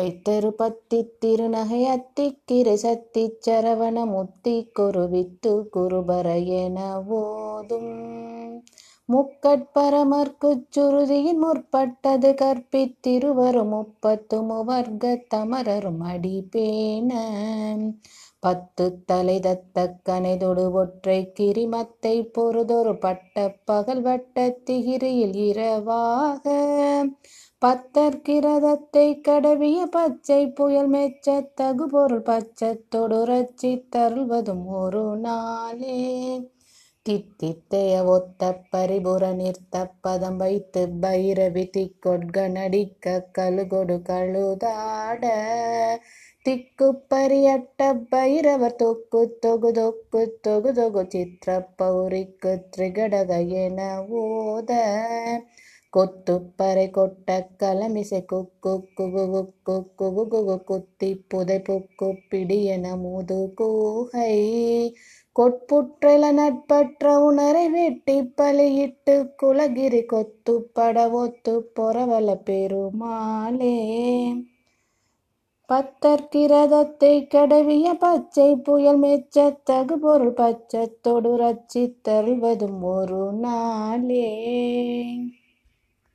தைத்தரு பத்தி திருநகை அத்திக்கிரை சத்தி சரவண முத்தி குருவித்து குருபர என ஓதும் முக்கட்பரமர்க்குச் சுருதியின் முற்பட்டது கற்பித்திருவரும் முப்பத்து முவர்க்க தமரரும் அடிபேன பத்து தலை தத்த ஒற்றை கிரிமத்தை பொறுதொரு பட்ட பகல் வட்ட திகிரியில் இரவாக. பத்தற்கிரதத்தை கடவிய பச்சை புயல் மெச்ச தகு பொருள் பச்சத்தொடுரச்சி தருள்வதும் ஒரு நாளே. தித்தித்தைய ஒத்த பரிபுர நிறுத்த பதம் வைத்து பைரவி திக்கொட்க நடிக்க கழுகொடு கழுதாட. திக்கு பரியட்ட பைரவர் தொக்கு தொகு தொக்கு தொகு தொகு சித்திர பௌரிக்கு திரிகடக என ஓத கொத்துப்பறை கொட்ட கலமிசை குக்கு குகு குக்கு குகு குகு குத்தி புதை புக்கு பிடி என முது கூகை கொட்புற்றல நட்பற்ற உணரை வெட்டி பலியிட்டு குலகிரி கொத்து பட ஒத்து பொறவல பெருமாளே பத்தற்கிரதத்தை கடவிய பச்சை புயல் மெச்ச தகு பொருள் பச்சத்தொடு ரச்சித்தருள்வதும் ஒரு நாளே.